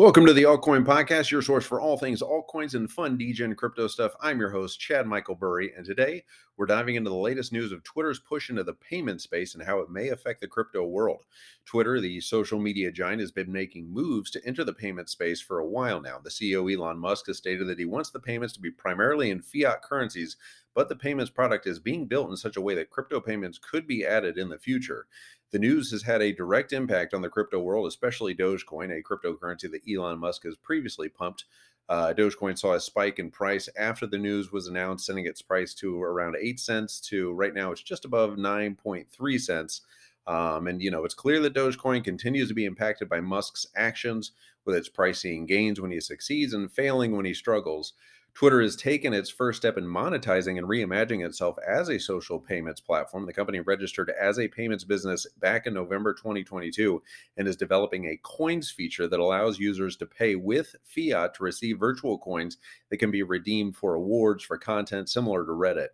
Welcome to the Altcoin Podcast, your source for all things altcoins and fun DGen crypto stuff. I'm your host, Chad Michael Burry, and today we're diving into the latest news of Twitter's push into the payment space and how it may affect the crypto world. Twitter, the social media giant, has been making moves to enter the payment space for a while now. The CEO, Elon Musk, has stated that he wants the payments to be primarily in fiat currencies, but the payments product is being built in such a way that crypto payments could be added in the future. The news has had a direct impact on the crypto world, especially Dogecoin, a cryptocurrency that Elon Musk has previously pumped. Uh, Dogecoin saw a spike in price after the news was announced, sending its price to around 8 cents to right now it's just above 9.3 cents. Um, and, you know, it's clear that Dogecoin continues to be impacted by Musk's actions, with its price seeing gains when he succeeds and failing when he struggles. Twitter has taken its first step in monetizing and reimagining itself as a social payments platform. The company registered as a payments business back in November 2022 and is developing a coins feature that allows users to pay with fiat to receive virtual coins that can be redeemed for awards for content similar to Reddit.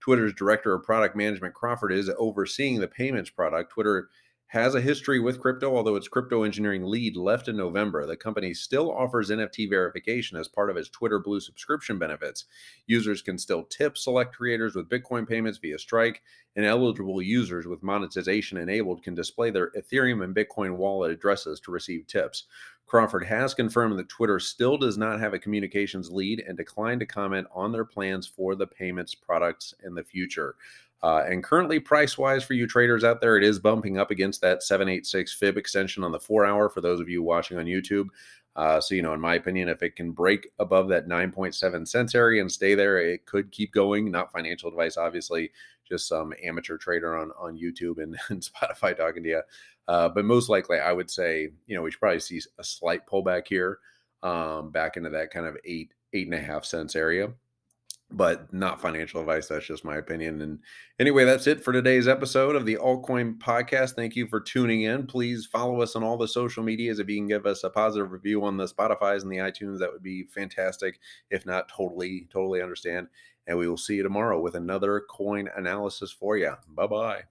Twitter's director of product management, Crawford, is overseeing the payments product. Twitter has a history with crypto, although its crypto engineering lead left in November. The company still offers NFT verification as part of its Twitter Blue subscription benefits. Users can still tip select creators with Bitcoin payments via Strike, and eligible users with monetization enabled can display their Ethereum and Bitcoin wallet addresses to receive tips. Crawford has confirmed that Twitter still does not have a communications lead and declined to comment on their plans for the payments products in the future. Uh, and currently, price wise for you traders out there, it is bumping up against that 786 fib extension on the four hour for those of you watching on YouTube. Uh, so, you know, in my opinion, if it can break above that 9.7 cents area and stay there, it could keep going. Not financial advice, obviously, just some amateur trader on, on YouTube and, and Spotify talking to you. Uh, but most likely, I would say, you know, we should probably see a slight pullback here um, back into that kind of eight, eight and a half cents area but not financial advice. That's just my opinion. And anyway, that's it for today's episode of the Altcoin Podcast. Thank you for tuning in. Please follow us on all the social medias. If you can give us a positive review on the Spotify's and the iTunes, that would be fantastic. If not, totally, totally understand. And we will see you tomorrow with another coin analysis for you. Bye bye.